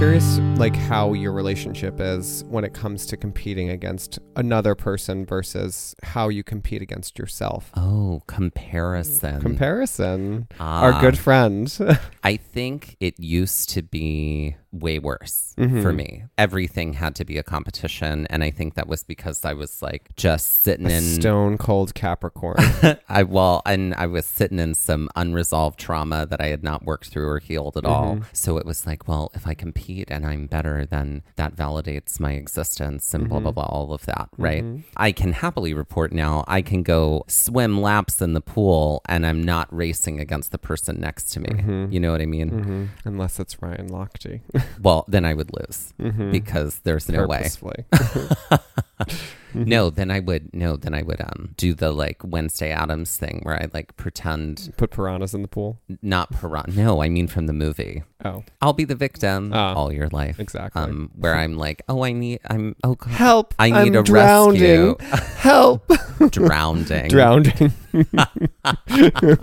curious like how your relationship is when it comes to competing against another person versus how you compete against yourself. Oh, comparison. Comparison. Ah. Our good friend. I think it used to be way worse Mm-hmm. for me. Everything had to be a competition. And I think that was because I was like just sitting in. Stone cold Capricorn. I well, and I was sitting in some unresolved trauma that I had not worked through or healed at all. Mm-hmm. So it was like, well, if I compete and I'm better, then that validates my existence and blah Mm-hmm. blah blah, all of that, right? I can happily report now. I can go swim laps in the pool, and I'm not racing against the person next to me. Mm-hmm. You know what I mean? Mhm. Unless it's Ryan Lochte. Well, then I would lose because there's no way. No, then I would no, then I would um do the like Wednesday Addams thing where I like pretend Put piranhas in the pool. not piranha. No, I mean from the movie. Oh, I'll be the victim Ah, all your life. exactly. Um, where I'm like, oh, I need, I'm, oh, God, help! I need I'm a drowning. rescue. Help! drowning. drowning.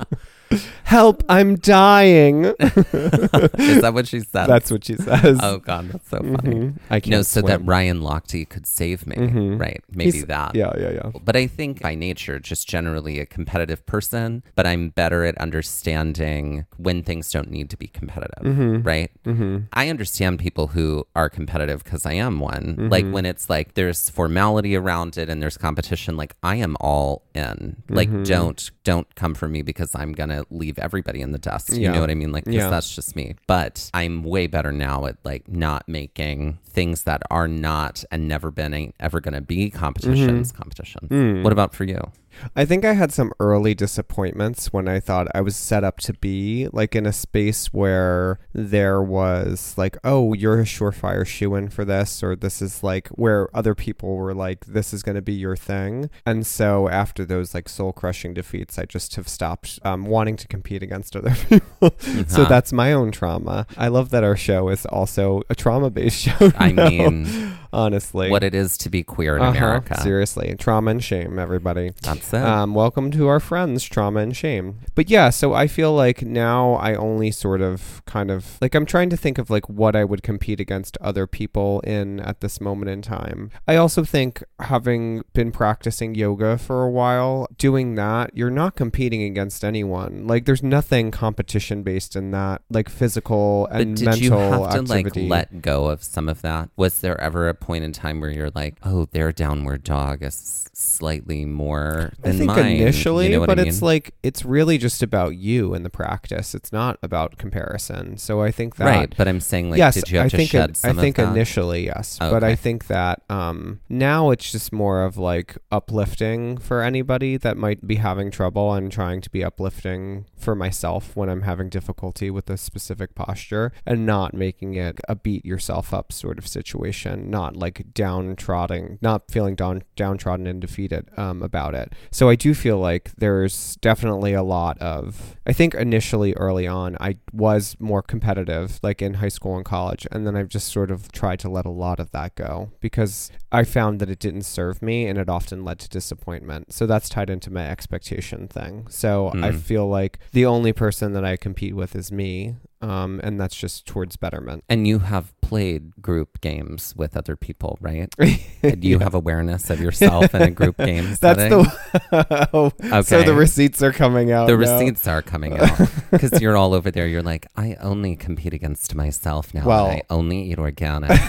help! I'm dying. Is that what she said? That's what she says. oh God, that's so funny. Mhm. I can't No, so that. Ryan Lochte could save me, Mhm. right? Maybe He's- that. Yeah, yeah, yeah. But I think by nature, just generally a competitive person, but I'm better at understanding when things don't need to be competitive, Mm-hmm. right? Mm-hmm. I understand people who are competitive because I am one. Like Mm-hmm. when it's like there's formality around it and there's competition, like I am all in. Like Mm-hmm. don't don't come for me because I'm gonna leave everybody in the dust. You Yeah. know what I mean? Like Yeah. that's just me. But I'm way better now at like not making things that are not and never been ain't ever gonna be competitions Mm-hmm. competitions. Mm. What about for you? I think I had some early disappointments when I thought I was set up to be like in a space where there was like, oh, you're a surefire shoe in for this, or this is like where other people were like, this is going to be your thing. And so after those like soul crushing defeats, I just have stopped um, wanting to compete against other people. so Uh-huh. that's my own trauma. I love that our show is also a trauma based show. I now, mean, honestly. what it is to be queer in Uh-huh, America. Seriously, trauma and shame, everybody. That's it. Um, welcome to our friends, trauma and shame. But yeah, so I feel like now I only sort of kind of like I'm trying to think of like what I would compete against other people in at this moment in time. I also think having been practicing yoga for a while, doing that, you're not competing against anyone. Like there's nothing competition based in that, like physical and but did mental you have to activity. like let go of some of that? Was there ever a point in time where you're like, oh, their downward dog is slightly more I think mine? initially, you know but I mean? it's like it's really just about you in the practice. It's not about comparison. So I think that right. But I'm saying, like, yes, did you have I to think shed it, I think initially yes, but I think that um, now it's just more of like uplifting for anybody that might be having trouble. I'm trying to be uplifting for myself when I'm having difficulty with a specific posture, and not making it a beat yourself up sort of situation. Not not like downtrodden, not feeling down downtrodden and defeated um, about it. So I do feel like there's definitely a lot of. I think initially early on I was more competitive, like in high school and college, and then I've just sort of tried to let a lot of that go because I found that it didn't serve me and it often led to disappointment. So that's tied into my expectation thing. So I Mm. feel like the only person that I compete with is me. Um, and that's just towards betterment. And you have played group games with other people, right? Do you have awareness of yourself in a group game That's setting? the oh, so the receipts are coming out. the now. receipts are coming out because you're all over there. You're like, I only compete against myself now. Well- I only eat organic,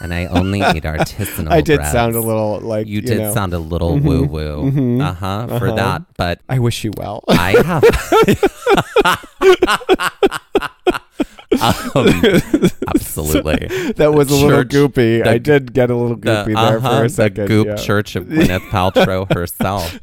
and I only eat artisanal. I did breads." sound a little like You did know, sound a little Mhm. woo woo. Mhm. Uh huh. For Uh-huh. that, but I wish you well. I have. um, absolutely. that was a little Church- goopy. the- I did get a little goopy The, there uh-huh, for a second. the goop yeah. church of Gwyneth Paltrow herself.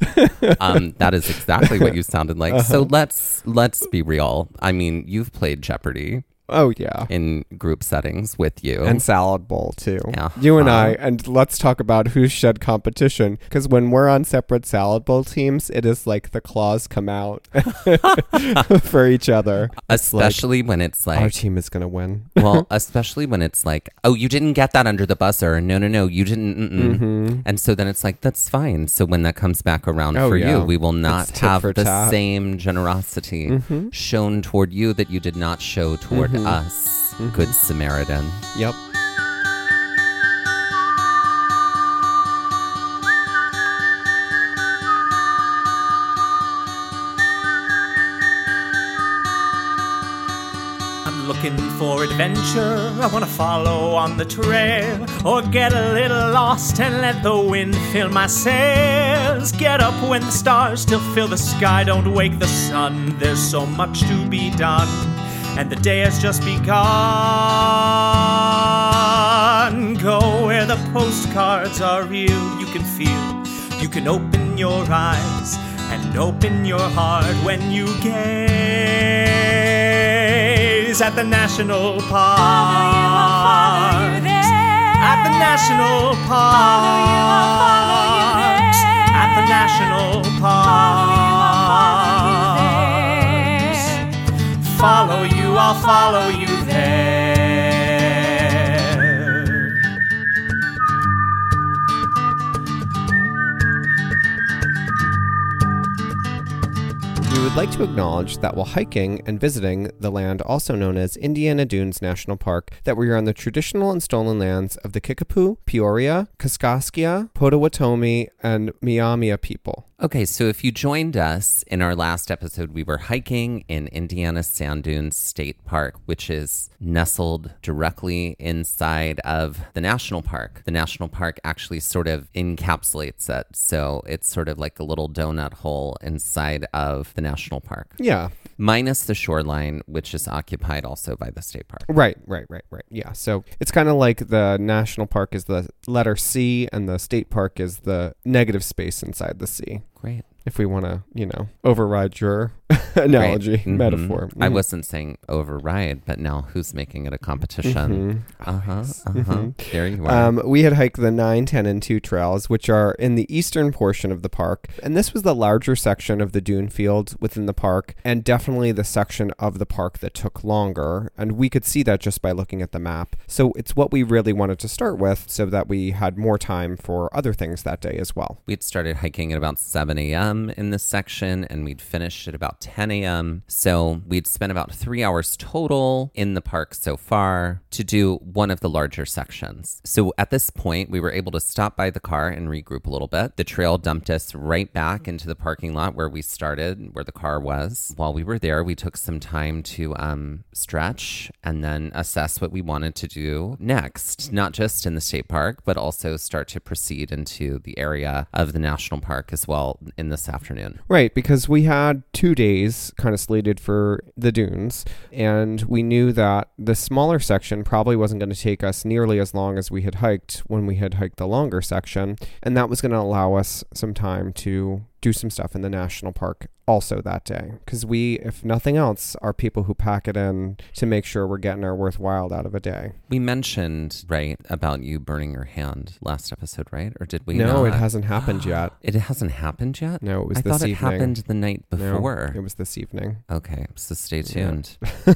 um, that is exactly what you sounded like. So Uh-huh. let's let's be real. I mean, you've played Jeopardy Oh yeah. in group settings with you. And salad bowl too. Yeah. You and I, Uh-huh. and let's talk about who's shed competition. Because when we're on separate salad bowl teams, it is like the claws come out for each other. It's like, especially when it's like our team is gonna win. well, especially when it's like, oh, you didn't get that under the buzzer. No, no, no, you didn't. Mm-mm. Mhm. And so then it's like, that's fine. So when that comes back around Oh, for yeah. you, we will not have the tat. same generosity Mhm. shown toward you that you did not show toward Mhm. us, Mhm. Good Samaritan. Yep. I'm looking for adventure. I want to follow on the trail or get a little lost and let the wind fill my sails. Get up when the stars still fill the sky. Don't wake the sun. There's so much to be done, and the day has just begun. Go where the postcards are real. You can feel. You can open your eyes and open your heart when you gaze at the national park. At the national parks. At the national parks. Follow you, I'll follow you there. We would like to acknowledge that while hiking and visiting the land also known as Indiana Dunes National Park, that we are on the traditional and stolen lands of the Kickapoo, Peoria, Kaskaskia, Potawatomi, and Miamia people. Okay, so if you joined us in our last episode, we were hiking in Indiana Sand Dunes State Park, which is nestled directly inside of the national park. The national park actually sort of encapsulates it. So it's sort of like a little donut hole inside of the national park, Yeah, minus the shoreline, which is occupied also by the state park. right, right, right, right. Yeah, so it's kind of like the national park is the letter C and the state park is the negative space inside the C. Great. If we want to, you know, override your analogy. Mhm. metaphor. I Mhm. wasn't saying override, but now who's making it a competition? Mhm. Uh huh. Uh huh. There you are. Um, we had hiked the 9, 10, and 2 trails, which are in the eastern portion of the park. And this was the larger section of the dune field within the park, and definitely the section of the park that took longer. And we could see that just by looking at the map. So it's what we really wanted to start with so that we had more time for other things that day as well. We'd started hiking at about 7 a.m. in this section and we'd finished at about 10 a.m. So we'd spent about three hours total in the park so far to do one of the larger sections. So at this point, we were able to stop by the car and regroup a little bit. The trail dumped us right back into the parking lot where we started, where the car was. While we were there, we took some time to um, stretch and then assess what we wanted to do next, not just in the state park, but also start to proceed into the area of the national park as well in this afternoon. Right, because we had two days kind of slated for the dunes, and we knew that the smaller section probably wasn't going to take us nearly as long as we had hiked when we had hiked the longer section, and that was going to allow us some time to do some stuff in the national park also that day because we if nothing else are people who pack it in to make sure we're getting our worthwhile out of a day We mentioned, right, about you burning your hand last episode, right? Or did we no it hasn't happened yet It hasn't happened yet? no it was I this thought it happened the night No, before. it was this evening Okay, so stay Yeah.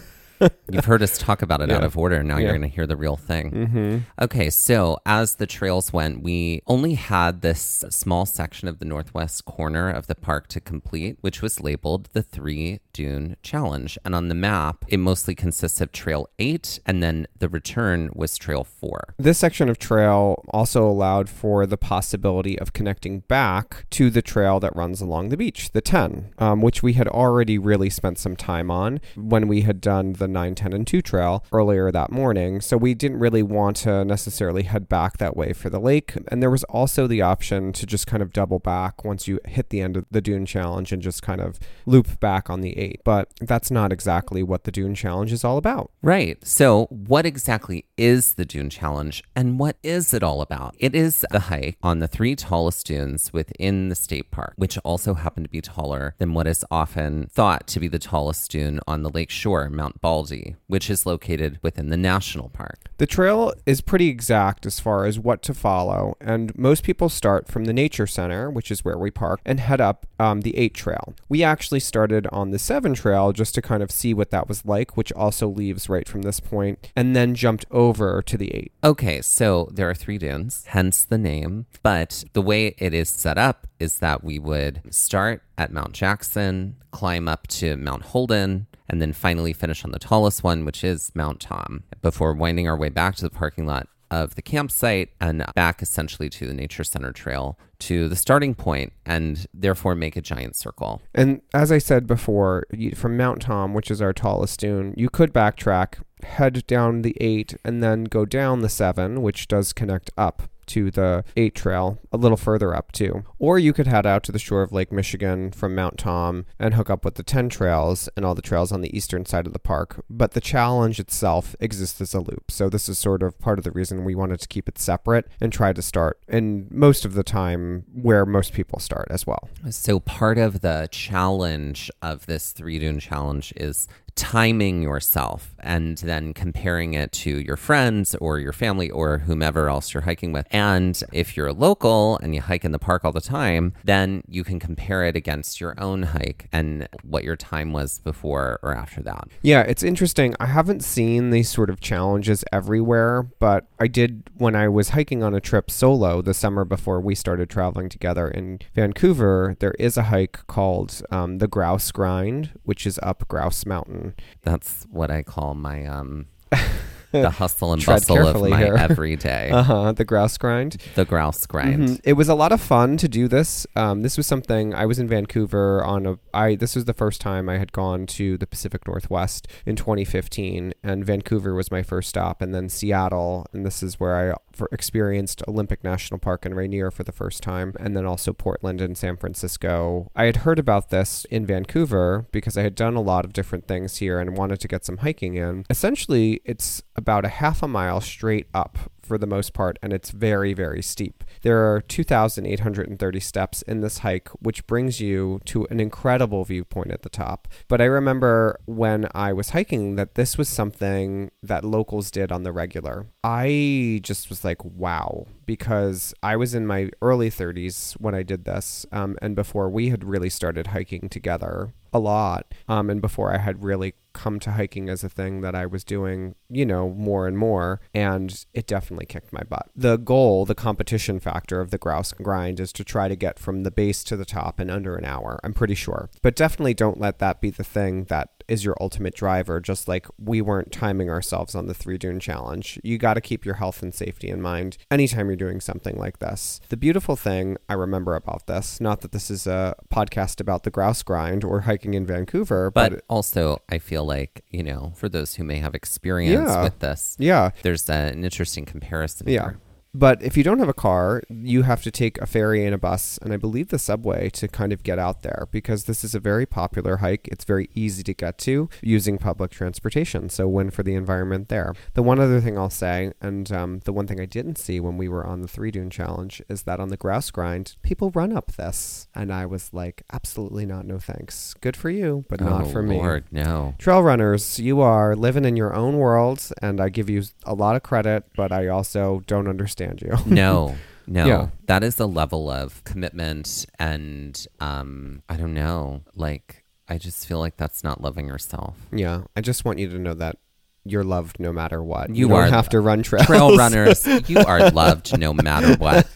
You've heard us talk about it out of order. Now Yeah. you're going to hear the real thing. mm-hmm. Okay, so as the trails went, we only had this small section of the northwest corner of the park to complete, which was labeled the Three Dune Challenge. And on the map, it mostly consists of Trail 8, and then the return was Trail 4. This section of trail also allowed for the possibility of connecting back to the trail that runs along the beach, the 10, um, which we had already really spent some time on when we had done the 9, 10, and 2 trail earlier that morning. So we didn't really want to necessarily head back that way for the lake. And there was also the option to just kind of double back once you hit the end of the Dune Challenge and just kind of loop back on the 8. But that's not exactly what the Dune Challenge is all about. Right. So, what exactly is the Dune Challenge and what is it all about? It is the hike on the three tallest dunes within the state park, which also happen to be taller than what is often thought to be the tallest dune on the lake shore, Mount Baldy, which is located within the national park. The trail is pretty exact as far as what to follow, and most people start from the Nature Center, which is where we park, and head up um, the 8 trail. We actually started on the 7 trail just to kind of see what that was like, which also leaves right from this point, and then jumped over to the 8. Okay, so there are three dunes, hence the name. But the way it is set up is that we would start at Mount Jackson, climb up to Mount Holden, and then finally finish on the tallest one, which is Mount Tom, before winding our way back to the parking lot of the campsite and back essentially to the Nature Center Trail to the starting point and therefore make a giant circle. And as I said before, from Mount Tom, which is our tallest dune, you could backtrack, head down the 8, and then go down the 7, which does connect up to the 8 trail a little further up too. Or you could head out to the shore of Lake Michigan from Mount Tom and hook up with the 10 trails and all the trails on the eastern side of the park. But the challenge itself exists as a loop. So this is sort of part of the reason we wanted to keep it separate and try to start and most of the time where most people start as well. So part of the challenge of this three dune challenge is timing yourself and then comparing it to your friends or your family or whomever else you're hiking with. And if you're local and you hike in the park all the time, then you can compare it against your own hike and what your time was before or after that. Yeah, it's interesting. I haven't seen these sort of challenges everywhere, but I did when I was hiking on a trip solo the summer before we started traveling together in Vancouver. There is a hike called um, the Grouse Grind, which is up Grouse Mountain. That's what I call my um the hustle and Tread bustle of my here. everyday. Uh huh. The Grouse Grind. the grouse grind. Mhm. It was a lot of fun to do this. Um, this was something I was in Vancouver on a. I this was the first time I had gone to the Pacific Northwest in 2015, and Vancouver was my first stop, and then Seattle, and this is where I for experienced Olympic National Park and Rainier for the first time, and then also Portland and San Francisco. I had heard about this in Vancouver because I had done a lot of different things here and wanted to get some hiking in. Essentially, it's about a half a mile straight up for the most part, and it's very, very steep. There are 2,830 steps in this hike, which brings you to an incredible viewpoint at the top. But I remember when I was hiking that this was something that locals did on the regular. I just was like, wow, because I was in my early 30s when I did this, um, and before we had really started hiking together a lot, um, and before I had really come to hiking as a thing that I was doing, you know, more and more, and it definitely kicked my butt. The goal, the competition factor of the grouse grind is to try to get from the base to the top in under an hour, I'm pretty sure. But definitely don't let that be the thing that is your ultimate driver, just like we weren't timing ourselves on the three dune challenge. You got to keep your health and safety in mind anytime you're doing something like this. The beautiful thing I remember about this, not that this is a podcast about the grouse grind or hiking in Vancouver, but, But also, I feel like, you know, for those who may have experience Yeah. with this, yeah, there's an interesting comparison Yeah. here. But if you don't have a car, you have to take a ferry and a bus, and I believe the subway to kind of get out there because this is a very popular hike. It's very easy to get to using public transportation. So, win for the environment there. The one other thing I'll say, and um, the one thing I didn't see when we were on the Three Dune Challenge, is that on the grouse grind, people run up this. And I was like, absolutely not, no thanks. Good for you, but not oh, for me. Lord, no. Trail runners, you are living in your own world, and I give you a lot of credit, but I also don't understand you. No. No, Yeah. that is a level of commitment, and um, I don't know. Like, I just feel like that's not loving yourself. yeah, I just want you to know that you're loved no matter what. You don't are have to run trails. Trail runners, you are loved no matter what.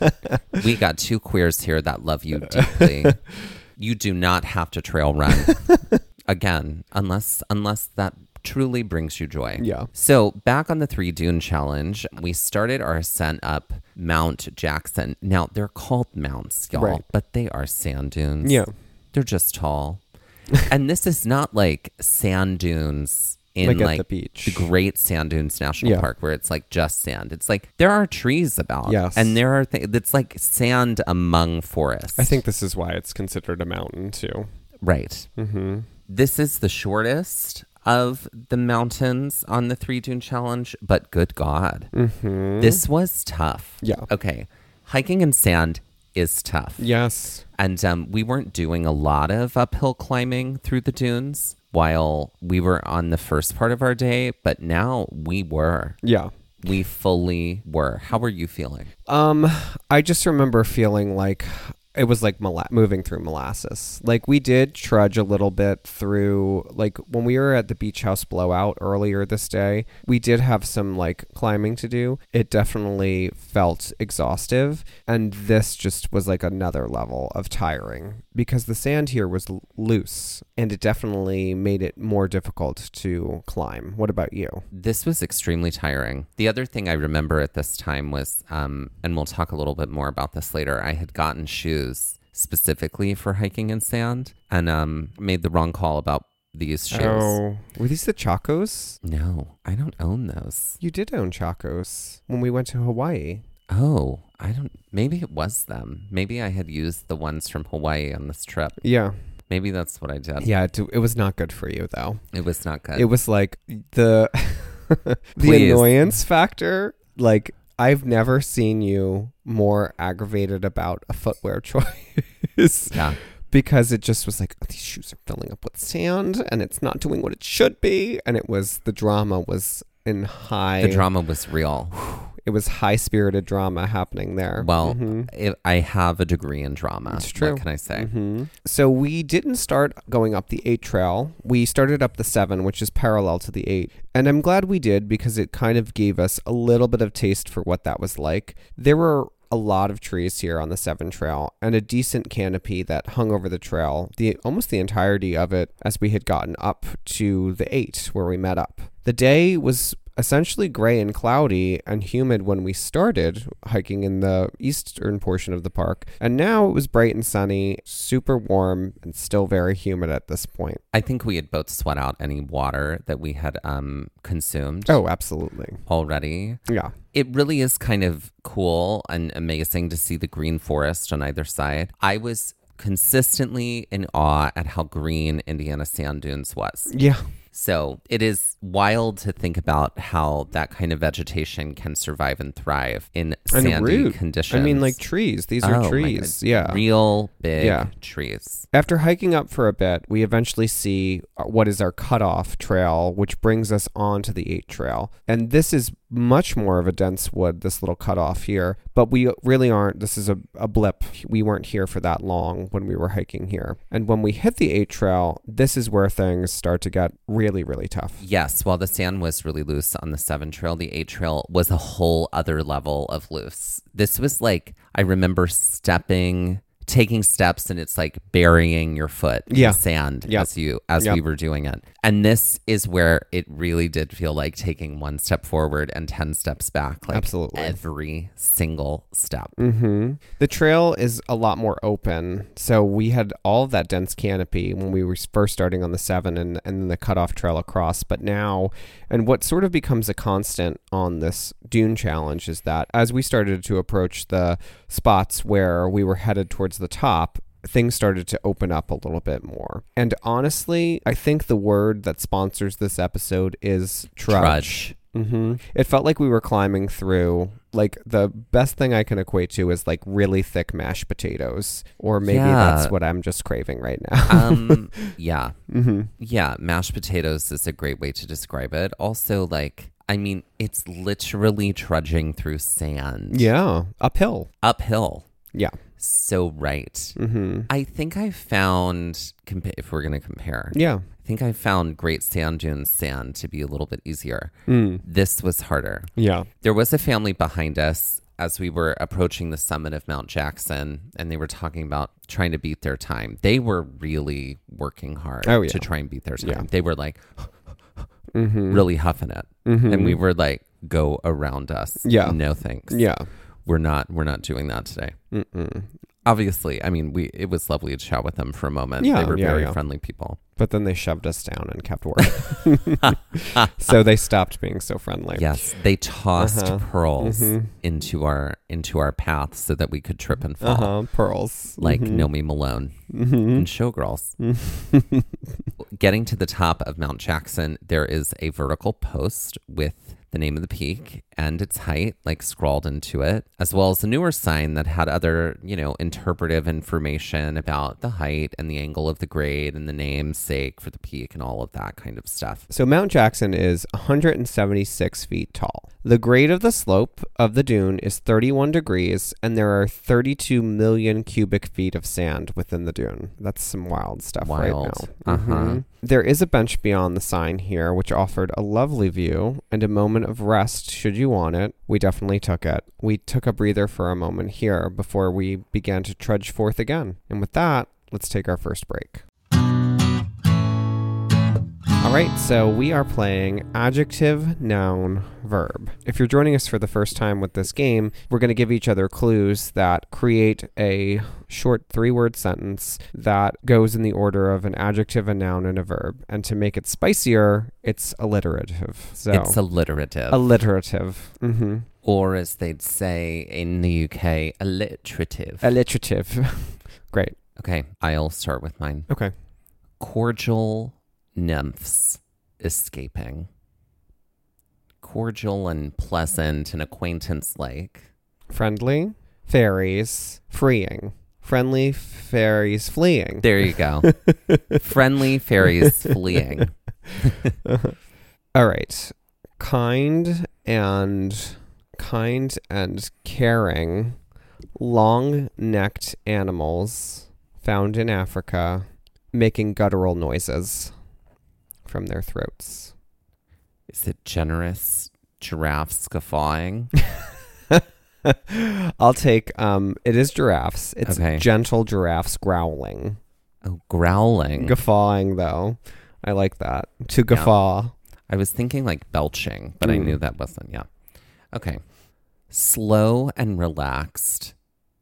We got two queers here that love you deeply. You do not have to trail run again, unless unless that truly brings you joy. Yeah. So back on the three dune challenge, we started our ascent up Mount Jackson. Now they're called mounts, y'all, Right. but they are sand dunes. Yeah. They're just tall. and this is not like sand dunes in Like like, the beach. the Great Sand Dunes National Yeah. Park where it's like just sand. It's like there are trees about. Yes. And there are things it's like sand among forests. I think this is why it's considered a mountain too. Right. Mm-hmm. This is the shortest of the mountains on the Three Dune Challenge, but good God. Mm-hmm. This was tough. Yeah. Okay. Hiking in sand is tough. Yes. And um, we weren't doing a lot of uphill climbing through the dunes while we were on the first part of our day, but now we were. Yeah. We fully were. How were you feeling? Um, I just remember feeling like it was like moving through molasses. Like we did trudge a little bit through. Like when we were at the beach house blowout earlier this day, we did have some like climbing to do. It definitely felt exhaustive, and this just was like another level of tiring because the sand here was l- loose, and it definitely made it more difficult to climb. What about you? This was extremely tiring. The other thing I remember at this time was, um, and we'll talk a little bit more about this later, I had gotten shoes specifically for hiking in sand and um, made the wrong call about these shoes. Oh, were these the Chacos? No, I don't own those. You did own Chacos when we went to Hawaii. Oh, I don't. Maybe it was them. Maybe I had used the ones from Hawaii on this trip. Yeah. Maybe that's what I did. Yeah, it, it was not good for you though. It was not good. It was like the the annoyance factor. Like I've never seen you more aggravated about a footwear choice yeah. because it just was like "Oh, these shoes are filling up with sand and it's not doing what it should be and it was the drama was in high The drama was real. It was high spirited drama happening there. Well, Mhm. it, I have a degree in drama. It's true. What can I say? hmm So we didn't start going up the eight trail. We started up the seven, which is parallel to the eight. And I'm glad we did because it kind of gave us a little bit of taste for what that was like. There were a lot of trees here on the seven trail and a decent canopy that hung over the trail, the almost the entirety of it as we had gotten up to the eight where we met up. The day was essentially gray and cloudy and humid when we started hiking in the eastern portion of the park. And now it was bright and sunny, super warm, and still very humid at this point. I think we had both sweat out any water that we had um, consumed Oh, absolutely. already. Yeah. It really is kind of cool and amazing to see the green forest on either side. I was consistently in awe at how green Indiana Sand Dunes was. Yeah. So it is wild to think about how that kind of vegetation can survive and thrive in And sandy root. conditions. I mean, like trees. These Oh, are my trees. Yeah. real big Yeah. trees. After hiking up for a bit, we eventually see uh, what is our cutoff trail, which brings us onto the 8 trail. And this is much more of a dense wood, this little cutoff here. But we really aren't, this is a, a blip. We weren't here for that long when we were hiking here. And when we hit the 8 trail, this is where things start to get really, really tough. Yes, while the sand was really loose on the seven trail, the eight trail was a whole other level of loose. This was like I remember stepping, taking steps, and it's like burying your foot in Yeah. the sand Yep. as you as Yep. we were doing it. And this is where it really did feel like taking one step forward and 10 steps back. Like Absolutely. every single step. hmm The trail is a lot more open. So we had all of that dense canopy when we were first starting on the seven and, and then the cutoff trail across. But now, and what sort of becomes a constant on this dune challenge is that as we started to approach the spots where we were headed towards the top, things started to open up a little bit more. And honestly, I think the word that sponsors this episode is trudge. Trudge. hmm It felt like we were climbing through. Like the best thing I can equate to is like really thick mashed potatoes, or maybe Yeah. that's what I'm just craving right now. Um, yeah. hmm Yeah. Mashed potatoes is a great way to describe it. Also, like, I mean, it's literally trudging through sand. Yeah, uphill. Uphill. Yeah. So right. hmm I think I found, if we're going to compare, Yeah. I think I found Great Sand Dunes sand to be a little bit easier. Mm. This was harder. Yeah. There was a family behind us as we were approaching the summit of Mount Jackson, and they were talking about trying to beat their time. They were really working hard Oh, yeah. to try and beat their time. Yeah. They were like hmm really huffing it, hmm and we were like, "Go around us." Yeah. no thanks. Yeah. We're not. We're not doing that today. Mm-mm. Obviously, I mean, we it was lovely to chat with them for a moment. Yeah, they were yeah, very yeah. friendly people. But then they shoved us down and kept working. so they stopped being so friendly. Yes, they tossed Uh-huh. pearls Mhm. into our into our path so that we could trip and fall, Uh huh. Pearls. like Mhm. Nomi Malone Mhm. and Showgirls. Getting to the top of Mount Jackson, there is a vertical post with the name of the peak and its height, like scrawled into it, as well as a newer sign that had other, you know, interpretive information about the height and the angle of the grade and the namesake for the peak and all of that kind of stuff. So Mount Jackson is 176 feet tall. The grade of the slope of the dune is 31 degrees, and there are 32 million cubic feet of sand within the dune. That's some wild stuff Wild. right now. Uh-huh. Mhm. There is a bench beyond the sign here, which offered a lovely view and a moment of rest should you want it. We definitely took it. We took a breather for a moment here before we began to trudge forth again. And with that, let's take our first break. All right, so we are playing adjective, noun, verb. If you're joining us for the first time with this game, we're going to give each other clues that create a short three word sentence that goes in the order of an adjective, a noun, and a verb. And to make it spicier, it's alliterative. So, It's alliterative. alliterative. Mm-hmm. or as they'd say in the UK, alliterative. Alliterative. Great. okay, I'll start with mine. Okay. Cordial nymphs escaping. Cordial and pleasant and acquaintance like. Friendly, fairies, freeing. Friendly, fairies, fleeing. There you go. Friendly fairies fleeing. All right. Kind and kind and caring long-necked animals found in Africa making guttural noises from their throats. Is it generous giraffes guffawing? I'll take um it is giraffes. It's Okay. gentle giraffes growling. Oh, growling. Guffawing though. I like that. To guffaw. I was thinking like belching, but I Mm. knew that wasn't. Yeah. Okay. Slow and relaxed,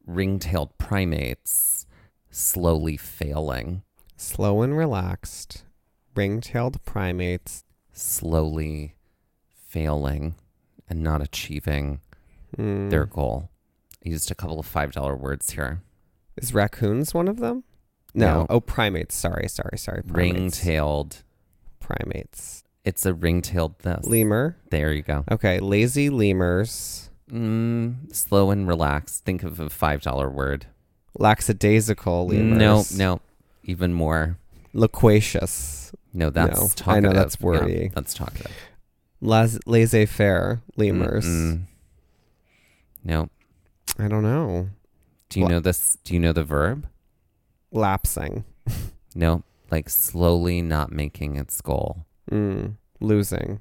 ring tailed primates slowly failing, Slow and relaxed. Ring-tailed primates. slowly failing, and not achieving Mm. their goal. I used a couple of $5 words here. Is raccoons one of them? No. No. Oh, primates. Sorry, sorry, sorry. Ring tailed primates. It's a ring tailed this. Lemur. There you go. Okay, lazy lemurs. Mm, slow and relaxed. Think of a $5 word. Lackadaisical lemurs. No, no. Even more. Loquacious. No, that's No, I know that's Yeah, wordy. that's talkative. Las- laissez-faire lemurs. Mm-mm. No. I don't know. Do you know this? Do you know the verb? Lapsing. No. Like slowly not making its goal. Mm. Losing.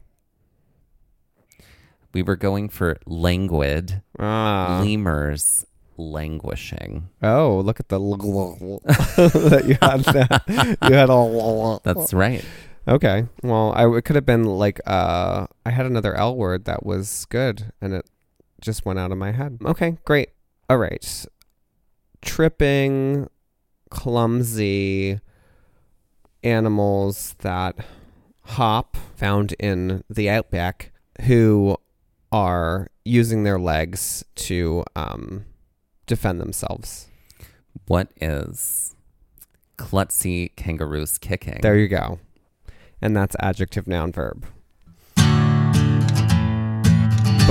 We were going for languid, Ah. lemurs languishing. oh, look at the that you had. That. You had a. That's right. Okay. Well, I it could have been like uh I had another L word that was good and it just went out of my head. Okay, great. All right. Tripping clumsy animals that hop found in the outback who are using their legs to um defend themselves. What is klutzy kangaroos kicking? There you go. And that's adjective noun verb.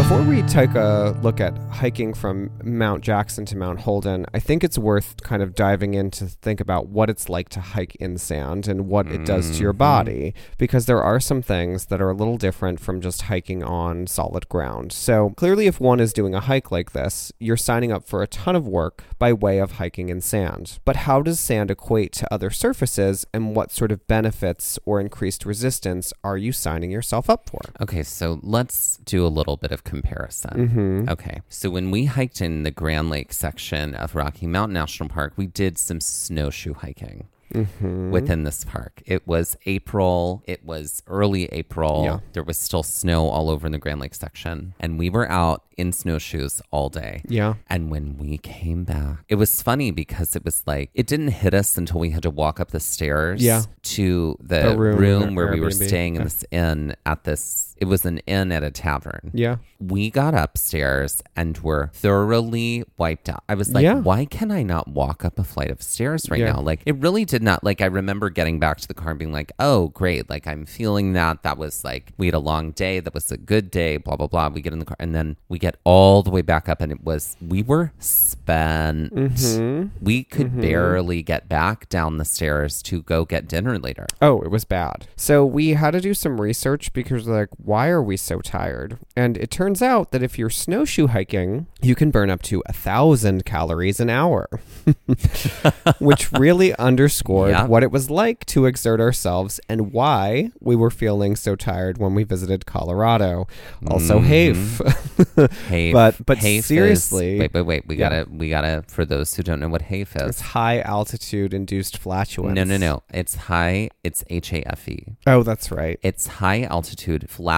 Before we take a look at hiking from Mount Jackson to Mount Holden, I think it's worth kind of diving in to think about what it's like to hike in sand and what it does to your Mhm. body, because there are some things that are a little different from just hiking on solid ground. So, clearly, if one is doing a hike like this, you're signing up for a ton of work by way of hiking in sand. But how does sand equate to other surfaces, and what sort of benefits or increased resistance are you signing yourself up for? Okay, so let's do a little bit of comparison. Mm-hmm. Okay, so when we hiked in the Grand Lake section of Rocky Mountain National Park, we did some snowshoe hiking Mm-hmm. within this park. It was April, it was early April. Yeah. There was still snow all over in the Grand Lake section, and we were out in snowshoes all day. Yeah. And when we came back, it was funny because it was like it didn't hit us until we had to walk up the stairs Yeah. to the, The room room, where we were staying in this inn at this it was an inn at a tavern. Yeah. We got upstairs and were thoroughly wiped out. I was like, Yeah. why can I not walk up a flight of stairs right Yeah. now? Like, it really did not. Like, I remember getting back to the car and being like, oh, great. Like, I'm feeling that. That was like, we had a long day. That was a good day, blah, blah, blah. We get in the car and then we get all the way back up and it was, we were spent. Mm-hmm. We could barely get back down the stairs to go get dinner later. Oh, it was bad. So we had to do some research because like, why are we so tired? And it turns out that if you're snowshoe hiking, you can burn up to a thousand calories an hour, which really underscored Yeah. what it was like to exert ourselves and why we were feeling so tired when we visited Colorado. Also, mm-hmm. HAFE. Hafe. But- but Hafe is- seriously- wait, wait, wait. We Yeah. gotta, we gotta. For those who don't know what Hafe is, it's high altitude induced flatulence. no, no, no. It's high. It's H A F E. Oh, that's right. It's high altitude flatulence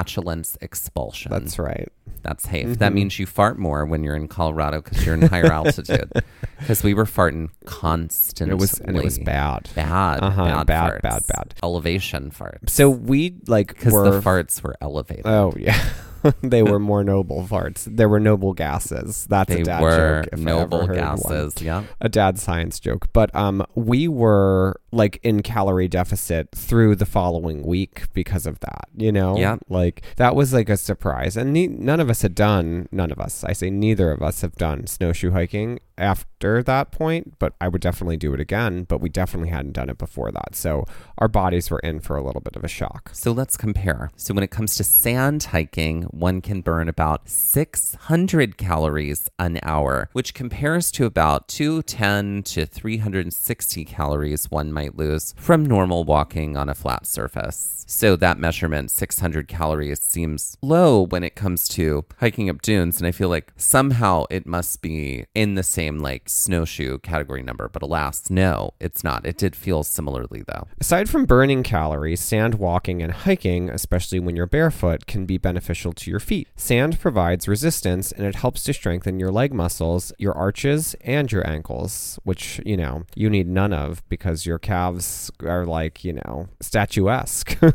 expulsion. That's right. That's HAFE. That means you fart more when you're in Colorado because you're in higher altitude. Because we were farting constantly. It was and it was bad. Bad, Uh-huh, bad, bad, farts. bad, bad. Elevation farts. So we like Because were the farts were elevated. Oh yeah. they were more noble farts. There were noble gases. That's they a dad were joke. if I noble ever heard one. gases. Yeah. A dad science joke. But um we were like in calorie deficit through the following week because of that, you know? Yeah. Like that was like a surprise. And ne- none of us had done none of us. I say neither of us have done snowshoe hiking after that point, but I would definitely do it again, but we definitely hadn't done it before that. So our bodies were in for a little bit of a shock. So let's compare. So when it comes to sand hiking, one can burn about 600 calories an hour, which compares to about 210 to 360 calories one might lose from normal walking on a flat surface. So that measurement, 600 calories, seems low when it comes to hiking up dunes. And I feel like somehow it must be in the same like snowshoe category number. But alas, no, it's not. It did feel similarly though. Aside from burning calories, sand walking and hiking, especially when you're barefoot, can be beneficial to your feet. Sand provides resistance and it helps to strengthen your leg muscles, your arches, and your ankles, which, you know, you need none of because your calves are like, you know, statuesque.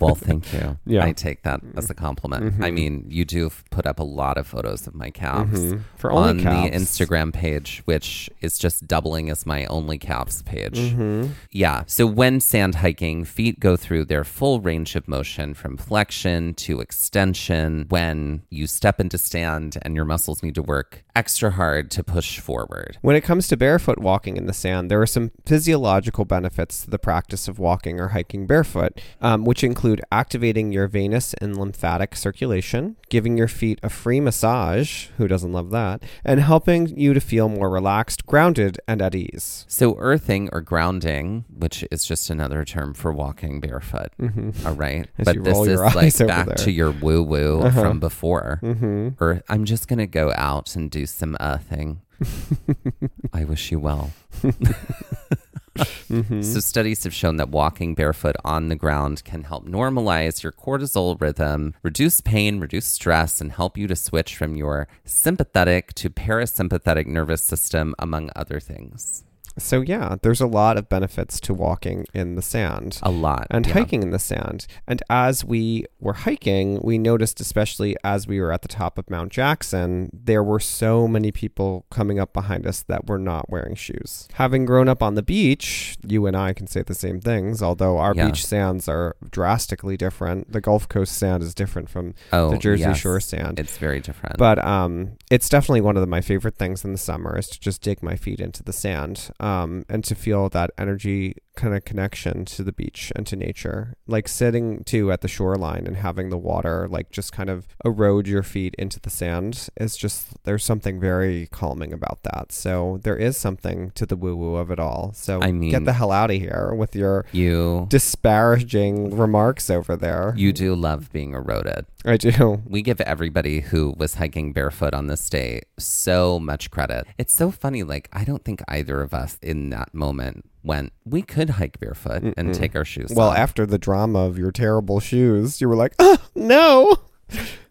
Well, thank you. Yeah. I take that as a compliment. I mean, you do put up a lot of photos of my calves Mhm. For only on calves. the Instagram page, which is just doubling as my only calves page. Mhm. Yeah. So when sand hiking, feet go through their full range of motion from flexion to extension when you step into stand and your muscles need to work extra hard to push forward. When it comes to barefoot walking in the sand, there are some physiological benefits to the practice of walking or hiking barefoot, um, which include activating your venous and lymphatic circulation, giving your feet a free massage, who doesn't love that, and helping you to feel more relaxed, grounded, and at ease. So earthing or grounding, which is just another term for walking barefoot. All right. As but this is like back there. to your woo woo Uh-huh. from before. Mm-hmm. Or I'm just going to go out and do some earthing. I wish you well. Mm-hmm. So, studies have shown that walking barefoot on the ground can help normalize your cortisol rhythm, reduce pain, reduce stress, and help you to switch from your sympathetic to parasympathetic nervous system, among other things. So yeah, there's a lot of benefits to walking in the sand. A lot. and yeah. hiking in the sand. And as we were hiking, we noticed, especially as we were at the top of Mount Jackson, there were so many people coming up behind us that were not wearing shoes. Having grown up on the beach, you and I can say the same things, although our Yeah. beach sands are drastically different. The Gulf Coast sand is different from Oh, the Jersey yes. Shore sand. It's very different. But um, it's definitely one of the, my favorite things in the summer is to just dig my feet into the sand um, Um, and to feel that energy kind of connection to the beach and to nature. Like sitting too at the shoreline and having the water like just kind of erode your feet into the sand is just there's something very calming about that. So there is something to the woo woo of it all. So I mean- get the hell out of here with your you disparaging remarks over there. you do love being eroded. I do. We give everybody who was hiking barefoot on this day so much credit. It's so funny. Like, I don't think either of us in that moment went, we could hike barefoot and take our shoes Well, off. after the drama of your terrible shoes, you were like, oh, no.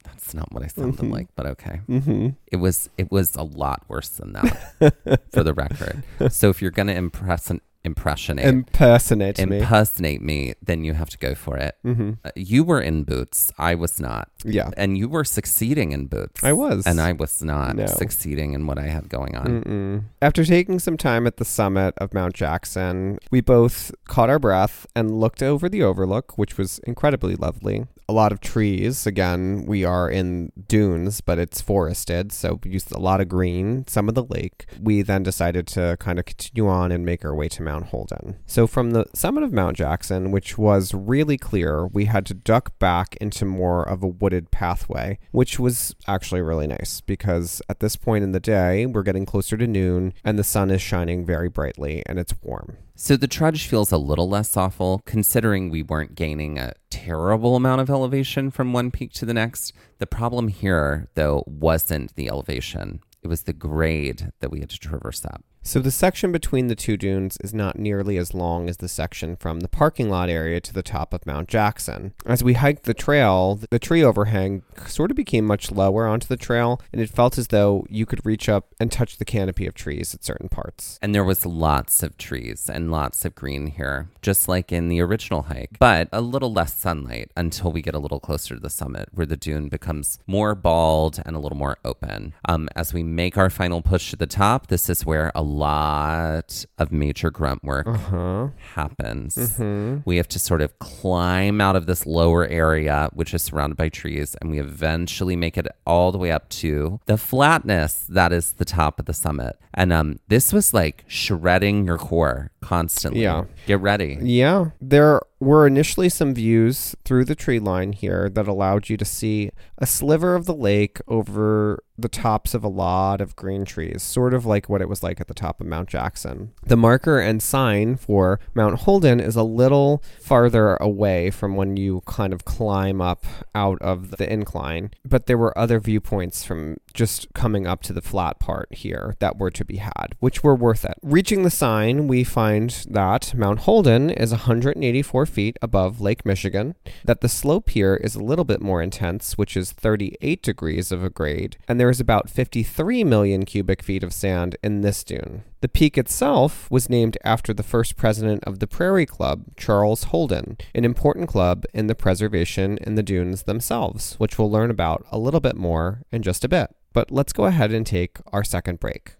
That's not what I sounded like, but okay. Mm-hmm. It was it was a lot worse than that, for the record. So if you're gonna impress impressionate Impersonate me. impersonate me, then you have to go for it. mm-hmm. Uh, you were in boots. I was not. Yeah. And you were succeeding in boots. I was. And I was not No. succeeding in what I had going on. Mm-mm. After taking some time at the summit of Mount Jackson, we both caught our breath and looked over the overlook, which was incredibly lovely. A lot of trees. Again, we are in dunes, but it's forested, so we used a lot of green, some of the lake. We then decided to kind of continue on and make our way to Mount Holden. So from the summit of Mount Jackson, which was really clear, we had to duck back into more of a wooded pathway, which was actually really nice because at this point in the day, we're getting closer to noon and the sun is shining very brightly and it's warm. So the trudge feels a little less awful, considering we weren't gaining a terrible amount of elevation from one peak to the next. The problem here, though, wasn't the elevation. It was the grade that we had to traverse up. So the section between the two dunes is not nearly as long as the section from the parking lot area to the top of Mount Jackson. As we hiked the trail, the tree overhang sort of became much lower onto the trail, and it felt as though you could reach up and touch the canopy of trees at certain parts. And there was lots of trees and lots of green here, just like in the original hike, but a little less sunlight until we get a little closer to the summit, where the dune becomes more bald and a little more open. Um, as we make our final push to the top, this is where a lot of major grunt work Huh? happens. Mm-hmm. We have to sort of climb out of this lower area, which is surrounded by trees, and we eventually make it all the way up to the flatness that is the top of the summit. And um, this was like shredding your core constantly. Yeah. Get ready. Yeah, there were initially some views through the tree line here that allowed you to see a sliver of the lake over the tops of a lot of green trees, sort of like what it was like at the top of Mount Jackson. The marker and sign for Mount Holden is a little farther away from when you kind of climb up out of the incline, but there were other viewpoints from just coming up to the flat part here that were to be had, which were worth it. Reaching the sign, we find that Mount Holden is 184 feet above Lake Michigan, that the slope here is a little bit more intense, which is 38 degrees of a grade, and there is about 53 million cubic feet of sand in this dune. The peak itself was named after the first president of the Prairie Club, Charles Holden, an important club in the preservation in the dunes themselves, which we'll learn about a little bit more in just a bit. But let's go ahead and take our second break.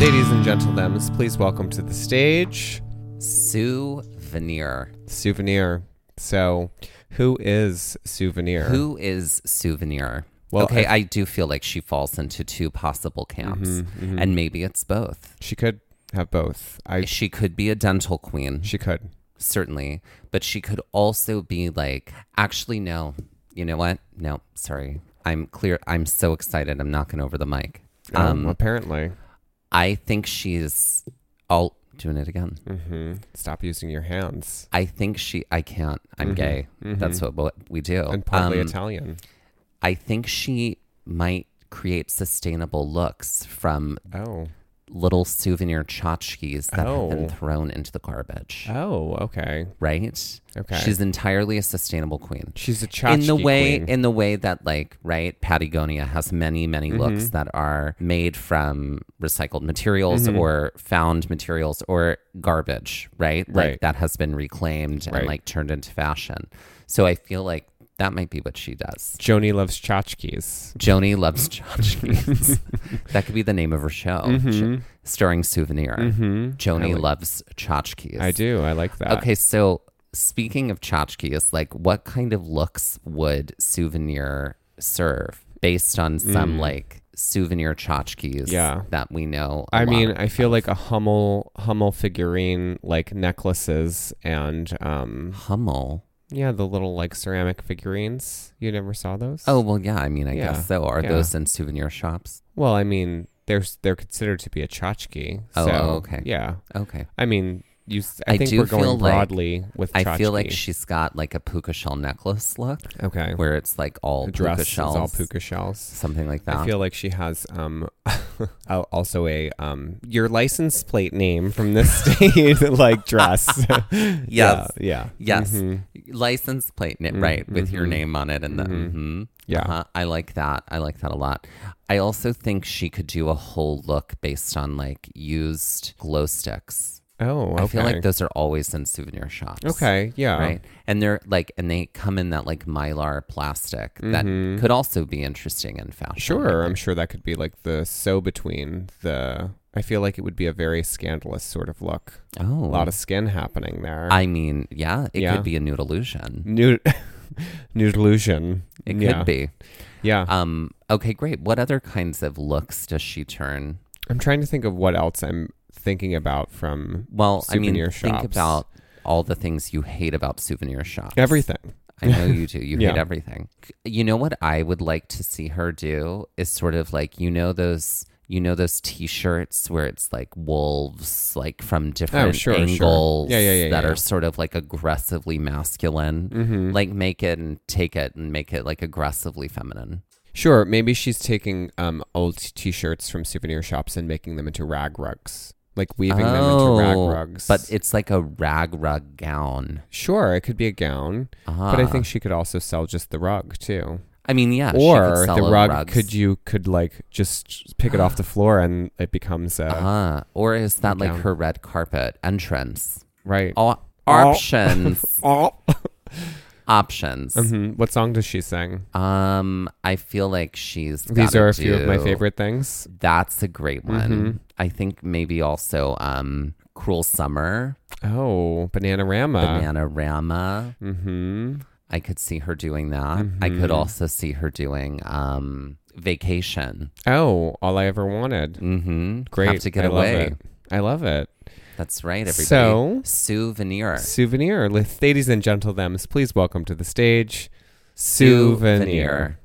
Ladies and gentlemen, please welcome to the stage Souvenir. Souvenir. So, who is Souvenir? Who is Souvenir? Well, okay, I- I, do feel like she falls into two possible camps, Mhm, mhm. and maybe it's both. She could have both. I She could be a dental queen. she could. certainly but she could also be like actually no you know what no sorry i'm clear i'm so excited i'm knocking over the mic Um, um apparently. i think she's all doing it again hmm Stop using your hands. i think she i can't i'm Mhm, gay mhm. that's what, what we do And partly Um, Italian. I think she might create sustainable looks from Oh. little souvenir tchotchkes that have been Oh. thrown into the garbage. Oh, okay. Right? Okay. She's entirely a sustainable queen. She's a tchotchke in the way queen. in the way that like right patagonia has many many Mm-hmm. looks that are made from recycled materials Mm-hmm. or found materials or garbage right like Right. that has been reclaimed Right. and like turned into fashion so i feel like that might be what she does Joni loves tchotchkes. joni loves tchotchkes that could be the name of her show J- starring souvenir joni loves tchotchkes Mm-hmm. I do. I like that. Okay, so speaking of tchotchkes, like what kind of looks would Souvenir serve based on some like souvenir tchotchkes Mm. Yeah. that we know? I mean? I feel like a Hummel Hummel figurine, like necklaces and um, Hummel. Yeah, the little like ceramic figurines. You never saw those? Oh well, yeah. I mean, I Yeah, guess so. Are yeah. those in souvenir shops? well, I mean, they're they're considered to be a tchotchke. Oh, so, oh, okay. Yeah, Okay. I mean, you. I, I think do we're going feel like- broadly with. I feel like she's got like a puka shell necklace look, okay. where it's like all The dress puka shells, all puka shells. something like that. I feel like she has um also a um your license plate name from this state like dress. Yes. Yeah. Yeah. Yes. Mhm. License plate, na- right, with your mhm. name on it. And the, mhm. Yeah. Uh-huh. I like that. I like that a lot. I also think she could do a whole look based on like used glow sticks. Oh, okay. I feel like those are always in souvenir shops. Okay. Yeah. Right. And they're like, and they come in that like mylar plastic that could also be interesting in fashion. Mm-hmm. Sure. I'm sure that could be like the sew between the. I feel like it would be a very scandalous sort of look. Oh. A lot of skin happening there. I mean, yeah, it Yeah. could be a nude illusion. nude, nude illusion. It yeah. could be. Yeah. Um, okay, great. What other kinds of looks does she turn? I'm trying to think of what else I'm thinking about from Well, I mean, Souvenir think shops. about all the things you hate about souvenir shops. everything. I know you do. You hate everything. You know what I would like to see her do is sort of like you know those you know those T-shirts where it's like wolves, like from different Oh, sure, sure. angles, Yeah, yeah, yeah, that yeah. are sort of like aggressively masculine. Mm-hmm. Like make it and take it and make it like aggressively feminine. Sure, maybe she's taking um, old t-shirts from souvenir shops and making them into rag rugs, like weaving them into rag Oh, rugs. But it's like a rag rug gown. sure, it could be a gown, but I Ah. think she could also sell just the rug too. I mean, yeah, she could or sell the rug rugs. could you could like just pick it off the floor and it becomes a Ah, or is that like her red carpet entrance? right. Oh, options, Oh. Options. Mhm. What song does she sing? Um, I feel like she's. These are a few of my favorite things. That's a great one. Mhm. I think maybe also um, "Cruel Summer," Oh, Bananarama. "Banana Rama." Mm-hmm. I could see her doing that. I could also see her doing um, "Vacation." Oh, all I ever wanted. Mm-hmm. Great. Have to get I away. Love it. I love it. That's right, everybody. So- souvenir. Souvenir. Ladies and gentlemen, please welcome to the stage Souvenir.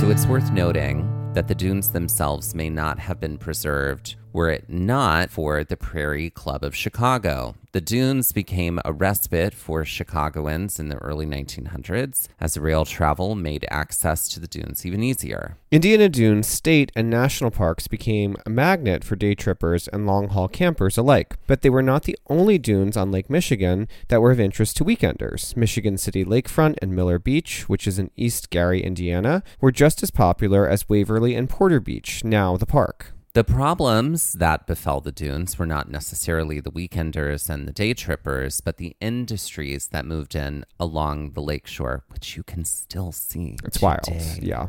So it's worth noting that the dunes themselves may not have been preserved were it not for the Prairie Club of Chicago. The dunes became a respite for Chicagoans in the early 1900s as rail travel made access to the dunes even easier. Indiana Dunes State and National Parks became a magnet for day trippers and long haul campers alike, but they were not the only dunes on Lake Michigan that were of interest to weekenders. Michigan City Lakefront and Miller Beach, which is in East Gary, Indiana, were just as popular as Waverly and Porter Beach, now the park. The problems that befell the dunes were not necessarily the weekenders and the day trippers, but the industries that moved in along the lakeshore, which you can still see. It's wild. Yeah.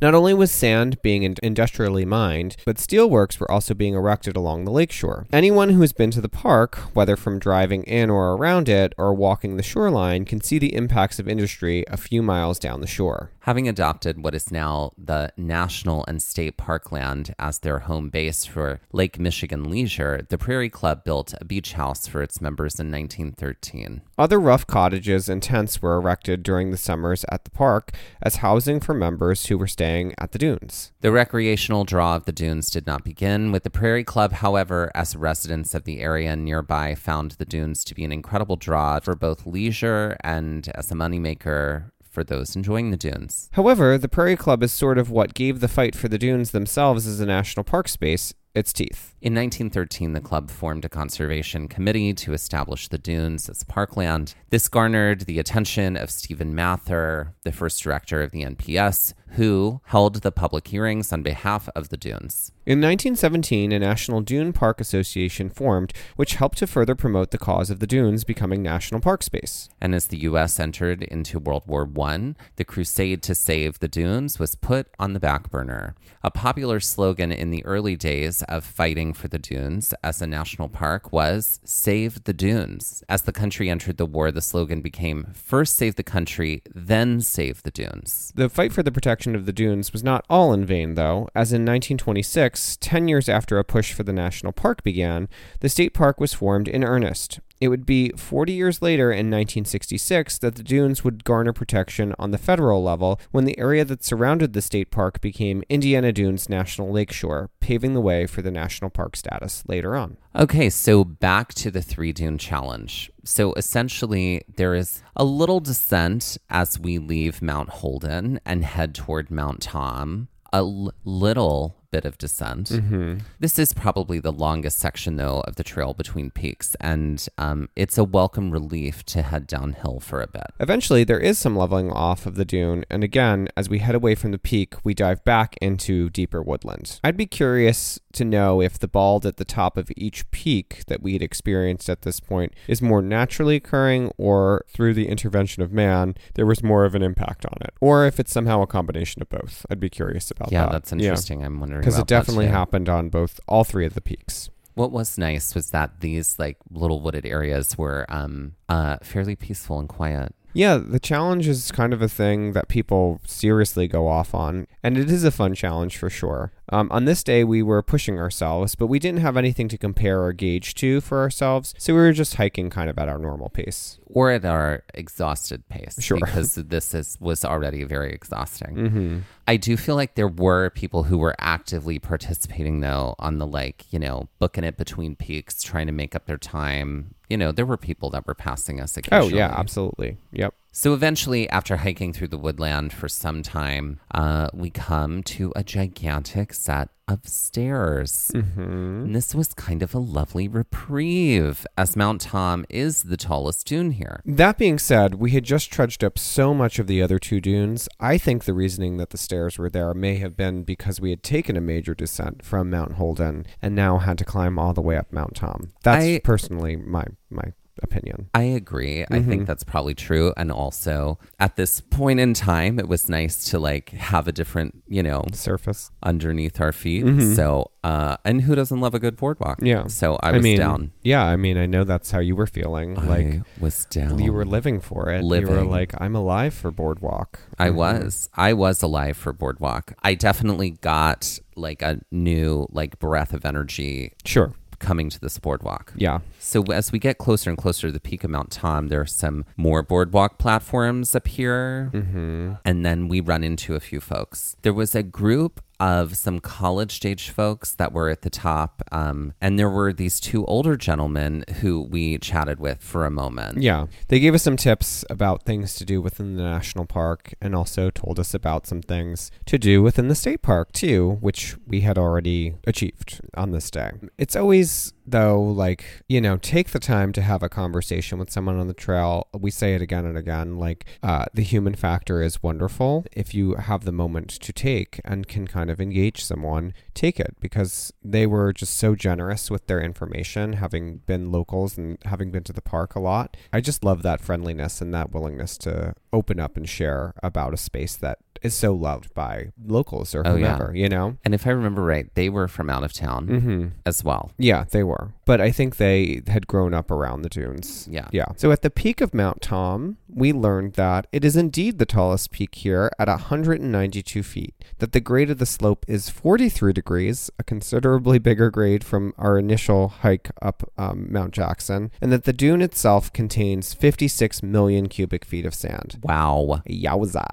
Not only was sand being in- industrially mined, but steelworks were also being erected along the lakeshore. Anyone who has been to the park, whether from driving in or around it or walking the shoreline, can see the impacts of industry a few miles down the shore. Having adopted what is now the National and State Parkland as their home base for Lake Michigan leisure, the Prairie Club built a beach house for its members in 1913. Other rough cottages and tents were erected during the summers at the park as housing for members who were staying at the dunes. The recreational draw of the dunes did not begin with the Prairie Club, however, as residents of the area nearby found the dunes to be an incredible draw for both leisure and as a moneymaker for those enjoying the dunes. However, the Prairie Club is sort of what gave the fight for the dunes themselves as a national park space its teeth. In 1913, the club formed a conservation committee to establish the dunes as parkland. This garnered the attention of Stephen Mather, the first director of the NPS, who held the public hearings on behalf of the dunes. In 1917, a National Dune Park Association formed, which helped to further promote the cause of the dunes becoming national park space. And as the U.S. entered into World War I, the crusade to save the dunes was put on the back burner. A popular slogan in the early days of fighting for the dunes as a national park was Save the Dunes. As the country entered the war, the slogan became First save the country, then save the dunes. The fight for the protection of the dunes was not all in vain, though, as in 1926, 10 years after a push for the national park began, the state park was formed in earnest. It would be 40 years later in 1966 that the dunes would garner protection on the federal level when the area that surrounded the state park became Indiana Dunes National Lakeshore, paving the way for the national park status later on. Okay, so back to the three dune challenge. So essentially, there is a little descent as we leave Mount Holden and head toward Mount Tom. A l- little bit of descent. Mm-hmm. This is probably the longest section, though, of the trail between peaks, and um, it's a welcome relief to head downhill for a bit. Eventually, there is some leveling off of the dune, and again, as we head away from the peak, we dive back into deeper woodland. I'd be curious to know if the bald at the top of each peak that we had experienced at this point is more naturally occurring, or through the intervention of man, there was more of an impact on it, or if it's somehow a combination of both. I'd be curious about Yeah, that. Yeah, that's interesting. I'm wondering Because it definitely happened on both, all three of the peaks. What was nice was that these like little wooded areas were um, uh, fairly peaceful and quiet. Yeah, the challenge is kind of a thing that people seriously go off on, and it is a fun challenge for sure. Um, on this day, we were pushing ourselves, but we didn't have anything to compare or gauge to for ourselves, so we were just hiking kind of at our normal pace. or at our exhausted pace Sure. because this is was already very exhausting Mm-hmm. i do feel like there were people who were actively participating though on the like you know booking it between peaks trying to make up their time you know there were people that were passing us Oh, yeah, absolutely. Yep. So eventually after hiking through the woodland for some time uh, we come to a gigantic set of stairs Mm-hmm. and this was kind of a lovely reprieve, as Mount Tom is the tallest dune here. That being said, we had just trudged up so much of the other two dunes. I think the reasoning that the stairs were there may have been because we had taken a major descent from Mount Holden and now had to climb all the way up Mount Tom. That's I- personally my my opinion. I agree. I think that's probably true. And also, at this point in time, it was nice to like have a different, you know, Surface. underneath our feet. Mhm. So, uh, and who doesn't love a good boardwalk? Yeah. So I was mean, down. Yeah, I mean, I know that's how you were feeling. Like I was down. you were living for it. Living. You were like, I'm alive for Boardwalk. I Mhm. was. I was alive for Boardwalk. I definitely got like a new like breath of energy Sure. Coming to this boardwalk. Yeah. So as we get closer and closer to the peak of Mount Tom, there are some more boardwalk platforms up here. Mm-hmm. And then we run into a few folks. There was a group of some college stage folks that were at the top. Um, and there were these two older gentlemen who we chatted with for a moment. Yeah. They gave us some tips about things to do within the national park and also told us about some things to do within the state park too, which we had already achieved on this day. It's always though like, you know, take the time to have a conversation with someone on the trail. We say it again and again like uh, the human factor is wonderful. If you have the moment to take and can kind of engage someone, take it because they were just so generous with their information, having been locals and having been to the park a lot. I just love that friendliness and that willingness to open up and share about a space that is so loved by locals or Oh, yeah. you know? And if I remember right, they were from out of town Mm-hmm. as well. Yeah, they were. But I think they had grown up around the dunes. Yeah. Yeah. So at the peak of Mount Tom, we learned that it is indeed the tallest peak here at 192 feet, that the grade of the slope is 43 degrees, a considerably bigger grade from our initial hike up um, Mount Jackson, and that the dune itself contains 56 million cubic feet of sand. Wow. Yowza.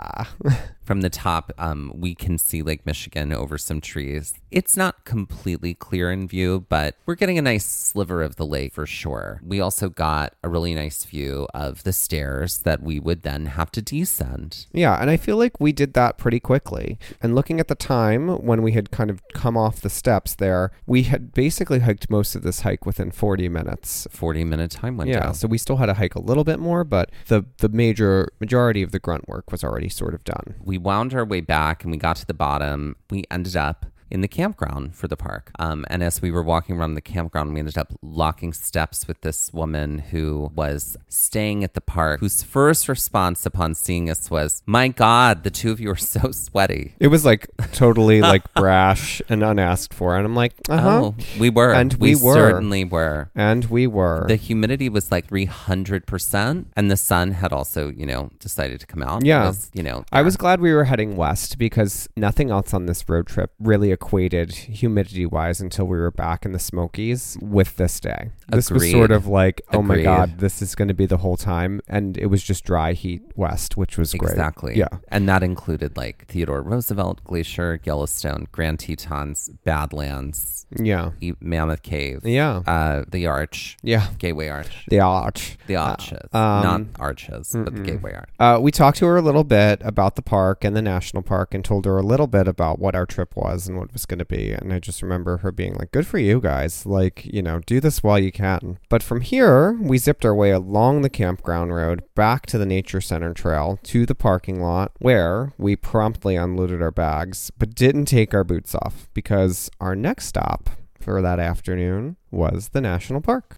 From the top, um, we can see Lake Michigan over some trees. It's not completely clear in view, but we're getting a nice sliver of the lake for sure. We also got a really nice view of the stairs that we would then have to descend. Yeah, and I feel like we did that pretty quickly. And looking at the time when we had kind of come off the steps there, we had basically hiked most of this hike within 40 minutes. 40 minute time window. Yeah, so we still had to hike a little bit more, but the the major majority of the grunt work was already sort of done. we wound our way back and we got to the bottom. We ended up in the campground for the park. Um, and as we were walking around the campground, we ended up locking steps with this woman who was staying at the park, whose first response upon seeing us was, My God, the two of you are so sweaty. It was like totally like brash and unasked for, and I'm like, uh huh. Oh, we were. And we were. certainly were. And we were. The humidity was like 300%, and the sun had also, you know, decided to come out. Yeah. was, you know, I was glad we were heading west because nothing else on this road trip really equated humidity wise until we were back in the Smokies with this day. This was sort of like, oh my God, this is going to be the whole time. And it was just dry heat west, which was great. Exactly. Yeah. And that included like Theodore Roosevelt Glacier, Yellowstone, Grand Tetons, Badlands, Yeah. E- Mammoth Cave, Yeah. uh, the Arch, Yeah. Gateway Arch, The arch. the Arches, um, not Arches, but the Gateway Arch. Uh, we talked to her a little bit about the park and the national park and told her a little bit about what our trip was and what it was going to be. And I just remember her being like, good for you guys. Like, you know, do this while you can. But from here, we zipped our way along the campground road back to the Nature Center Trail to the parking lot where we promptly unloaded our bags but didn't take our boots off because our next stop for that afternoon was the national park.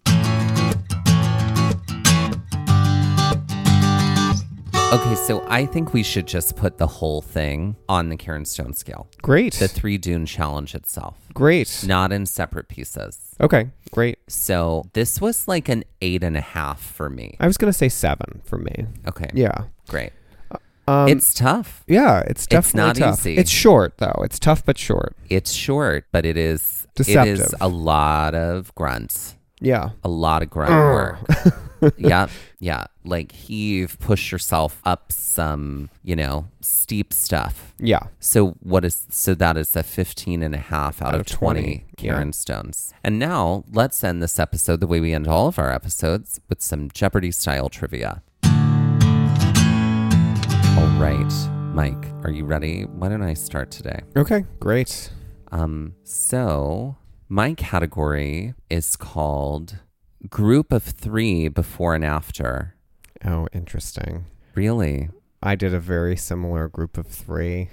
Okay, so I think we should just put the whole thing on the Karen Stone scale. Great. The three dune challenge itself, Great. not in separate pieces. Okay, great. So this was like an eight and a half for me. I was going to say seven for me. Okay. Yeah. Great. Um, it's tough. yeah, it's definitely not tough. easy. It's short though. It's tough but short. It's short, but it is Deceptive. It is a lot of grunts. Yeah. A lot of grunt work. yeah. Yeah. Like heave, push yourself up some, you know, steep stuff. Yeah. So what is so that is a 15 and a half out, Out of of 20, 20, yeah. Karen Stones. And now let's end this episode the way we end all of our episodes with some Jeopardy style trivia. Right, Mike, are you ready? Why don't I start today? Okay, great. Um, so my category is called group of three before and after. Oh, interesting. Really? I did a very similar group of 3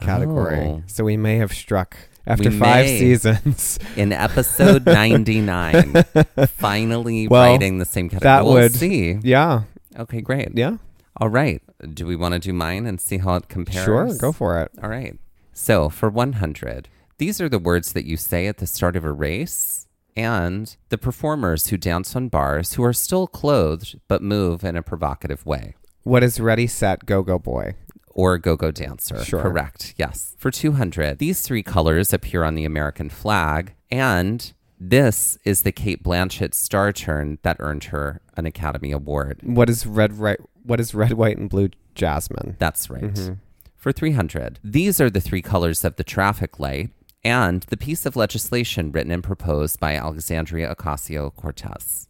category. Oh. So we may have struck after We 5 may. seasons. In episode 99, finally Well, writing the same category. that we'll would- see. yeah. Okay, great. Yeah. All right. Do we want to do mine and see how it compares? Sure, go for it. All right. So for 100, these are the words that you say at the start of a race and the performers who dance on bars who are still clothed but move in a provocative way. What is ready set go go boy? Or go go dancer. Sure. Correct. Yes. For 200, these three colors appear on the American flag, and this is the Cate Blanchett star turn that earned her an Academy Award. What is red right what is red white and blue jasmine? That's right. Mm-hmm. For 300, these are the three colors of the traffic light and the piece of legislation written and proposed by Alexandria Ocasio Cortez.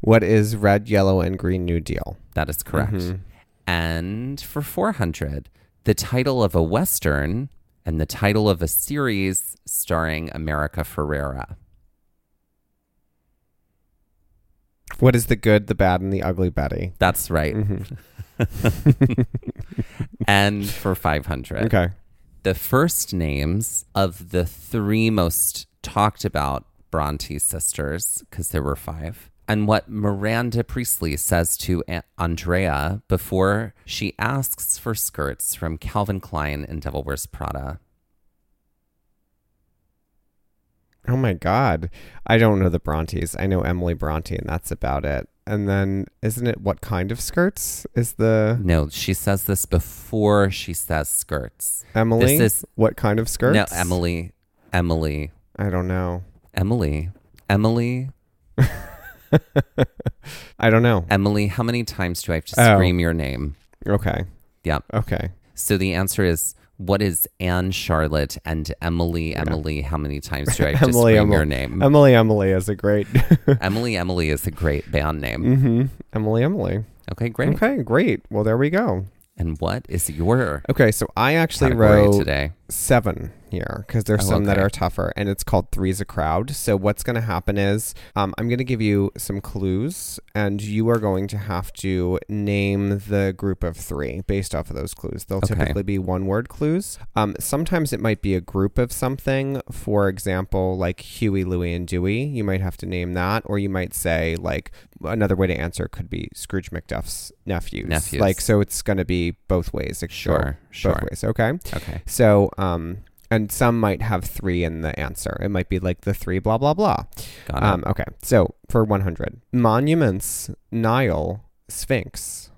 What is red, yellow and green new deal? That is correct. Mm-hmm. And for 400, the title of a Western and the title of a series starring America Ferrera. What is the good, the bad and the ugly Betty? That's right. Mm-hmm. and for 500, Okay. the first names of the three most talked about Bronte sisters, because there were five, and what Miranda Priestly says to A- Andrea before she asks for skirts from Calvin Klein and Devil Wears Prada. Oh my God. I don't know the Brontes. I know Emily Bronte, and that's about it. And then, isn't it what kind of skirts is the No, she says this before she says skirts. Emily? This is what kind of skirts? no Emily, Emily, I don't know. Emily, Emily, I don't know. Emily. How many times do I have to Oh. scream your name? Okay. Yep. Okay. So the answer is what is Anne Charlotte and Emily Emily? How many times do I have to Emily, scream your Emily. name? Emily Emily is a great. Emily Emily is a great band name. hmm Emily Emily. Okay, great. Okay, great. Well, there we go. And what is your Okay, so I actually wrote today? seven here because there's Oh, some that are tougher, and it's called Three's a Crowd. So what's going to happen is um, I'm going to give you some clues, and you are going to have to name the group of three based off of those clues. They'll Okay. typically be one word clues. Um, sometimes it might be a group of something. For example, like Huey, Louie, and Dewey. You might have to name that, or you might say like another way to answer could be Scrooge McDuck's nephews. Nephews. Like so, it's going to be both ways. It Sure, sure. Both ways. Okay. Okay. So, um, and some might have three in the answer. It might be like the three blah blah blah. Got Um, it. okay. So for 100, monuments, Nile, Sphinx.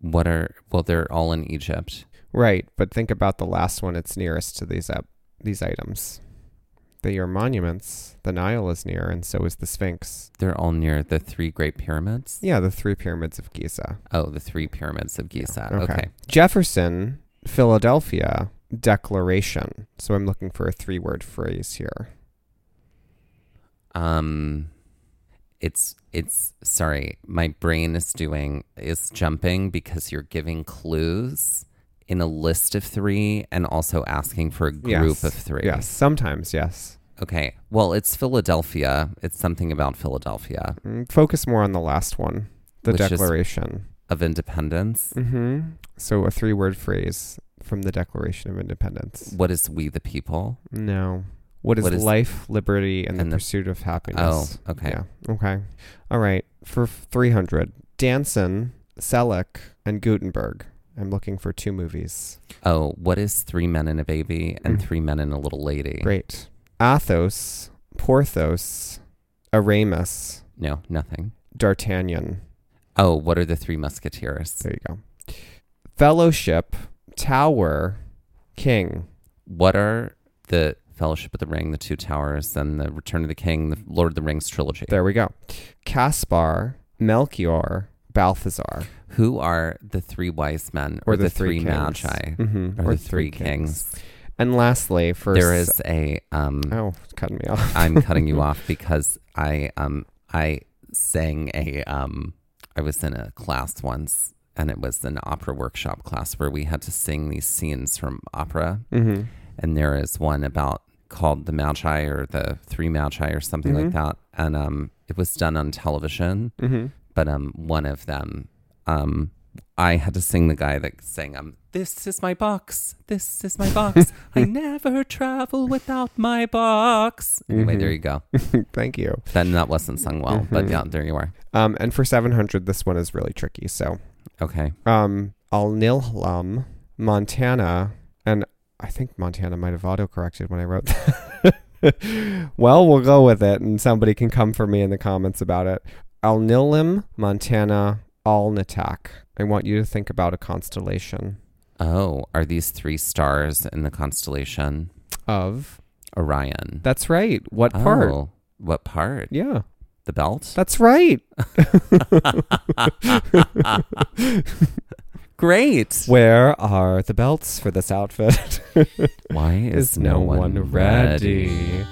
What are well, they're all in Egypt. Right, but think about the last one. It's nearest to these up these items. They are monuments. The Nile is near, and so is the Sphinx. They're all near the three great pyramids. Yeah, the three pyramids of Giza. Oh, the three pyramids of Giza. Okay. Jefferson, Philadelphia, Declaration. So I'm looking for a three-word phrase here. Um it's it's sorry, my brain is doing is jumping because you're giving clues in a list of 3 and also asking for a group Yes. of 3. Yes, sometimes yes. Okay. Well, it's Philadelphia. It's something about Philadelphia Mm, Focus more on the last one, the Which Declaration. of Independence. hmm So a three-word phrase from the Declaration of Independence. What is we the people? No. What is, What is- life, liberty, and, and the the- pursuit of happiness? Oh, okay. Yeah. Okay. All right. For 300, Danson, Selleck, and Guttenberg. I'm looking for two movies. Oh, what is Three Men and a Baby and Mm. Three Men and a Little Lady? Great. Athos, Porthos, Aramis, No, nothing. D'Artagnan. Oh, what are the Three Musketeers? There you go. Fellowship, Tower, King. What are the Fellowship of the Ring, the Two Towers, then the Return of the King, the Lord of the Rings trilogy? There we go. Caspar, Melchior, Balthazar. Who are the three wise men Or or, the the, three three, kings. magi? Mm-hmm. Or, the three kings? And lastly, for There s- a um Oh, it's cutting me off. I'm cutting you off because I um I sang a um I was in a class once and it was an opera workshop class where we had to sing these scenes from opera Mm-hmm. and there is one about called the Magi or the Three Magi or something Mhm. like that and um it was done on television Mm-hmm. but um one of them um I had to sing the guy that sang um this is my box this is my box I never travel without my box anyway Mhm. there you go Thank you. then that wasn't sung well but Mhm. yeah there you are Um, and for 700, this one is really tricky. So, okay um, Alnilam, Montana, and I think Montana might have autocorrected when I wrote that. well, we'll go with it, and somebody can come for me in the comments about it. Alnilam, Montana, Alnitak. I want you to think about a constellation oh are these three stars in the constellation of. Orion That's right. What part? Oh, what part Yeah, the belt that's right. great Where are the belts for this outfit? why is, no, one ready?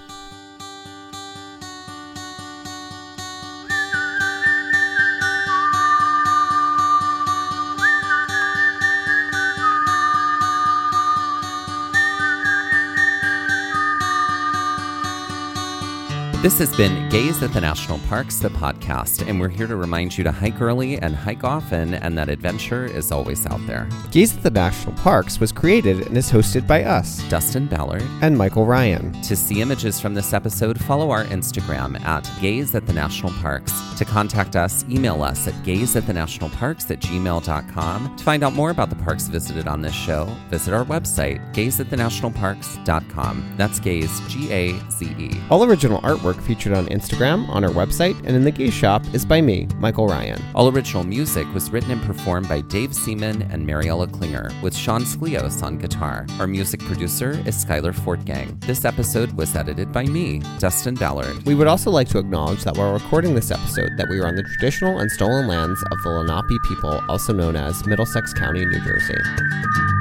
This has been Gaze at the National Parks, the podcast, and we're here to remind you to hike early and hike often, and that adventure is always out there. Gaze at the National Parks was created and is hosted by us Dustin Ballard. and Michael Ryan. To see images from this episode, follow our Instagram at Gaze at the National Parks. To contact us, email us at gaze at the national parks at gmail.com. To find out more about the parks visited on this show, visit our website, gazeatthenationalparks.com. That's gaze, G A Z E. All original artwork artwork featured on Instagram, on our website, and in the Gaze Shop is by me, Michael Ryan. All original music was written and performed by Dave Seamon and Mariella Klinger, with Sean Sklios on guitar. Our music producer is Skyler Fortgang. This episode was edited by me, Dustin Ballard. We would also like to acknowledge that while recording this episode, that we are on the traditional and stolen lands of the Lenape people, also known as Middlesex County, New Jersey.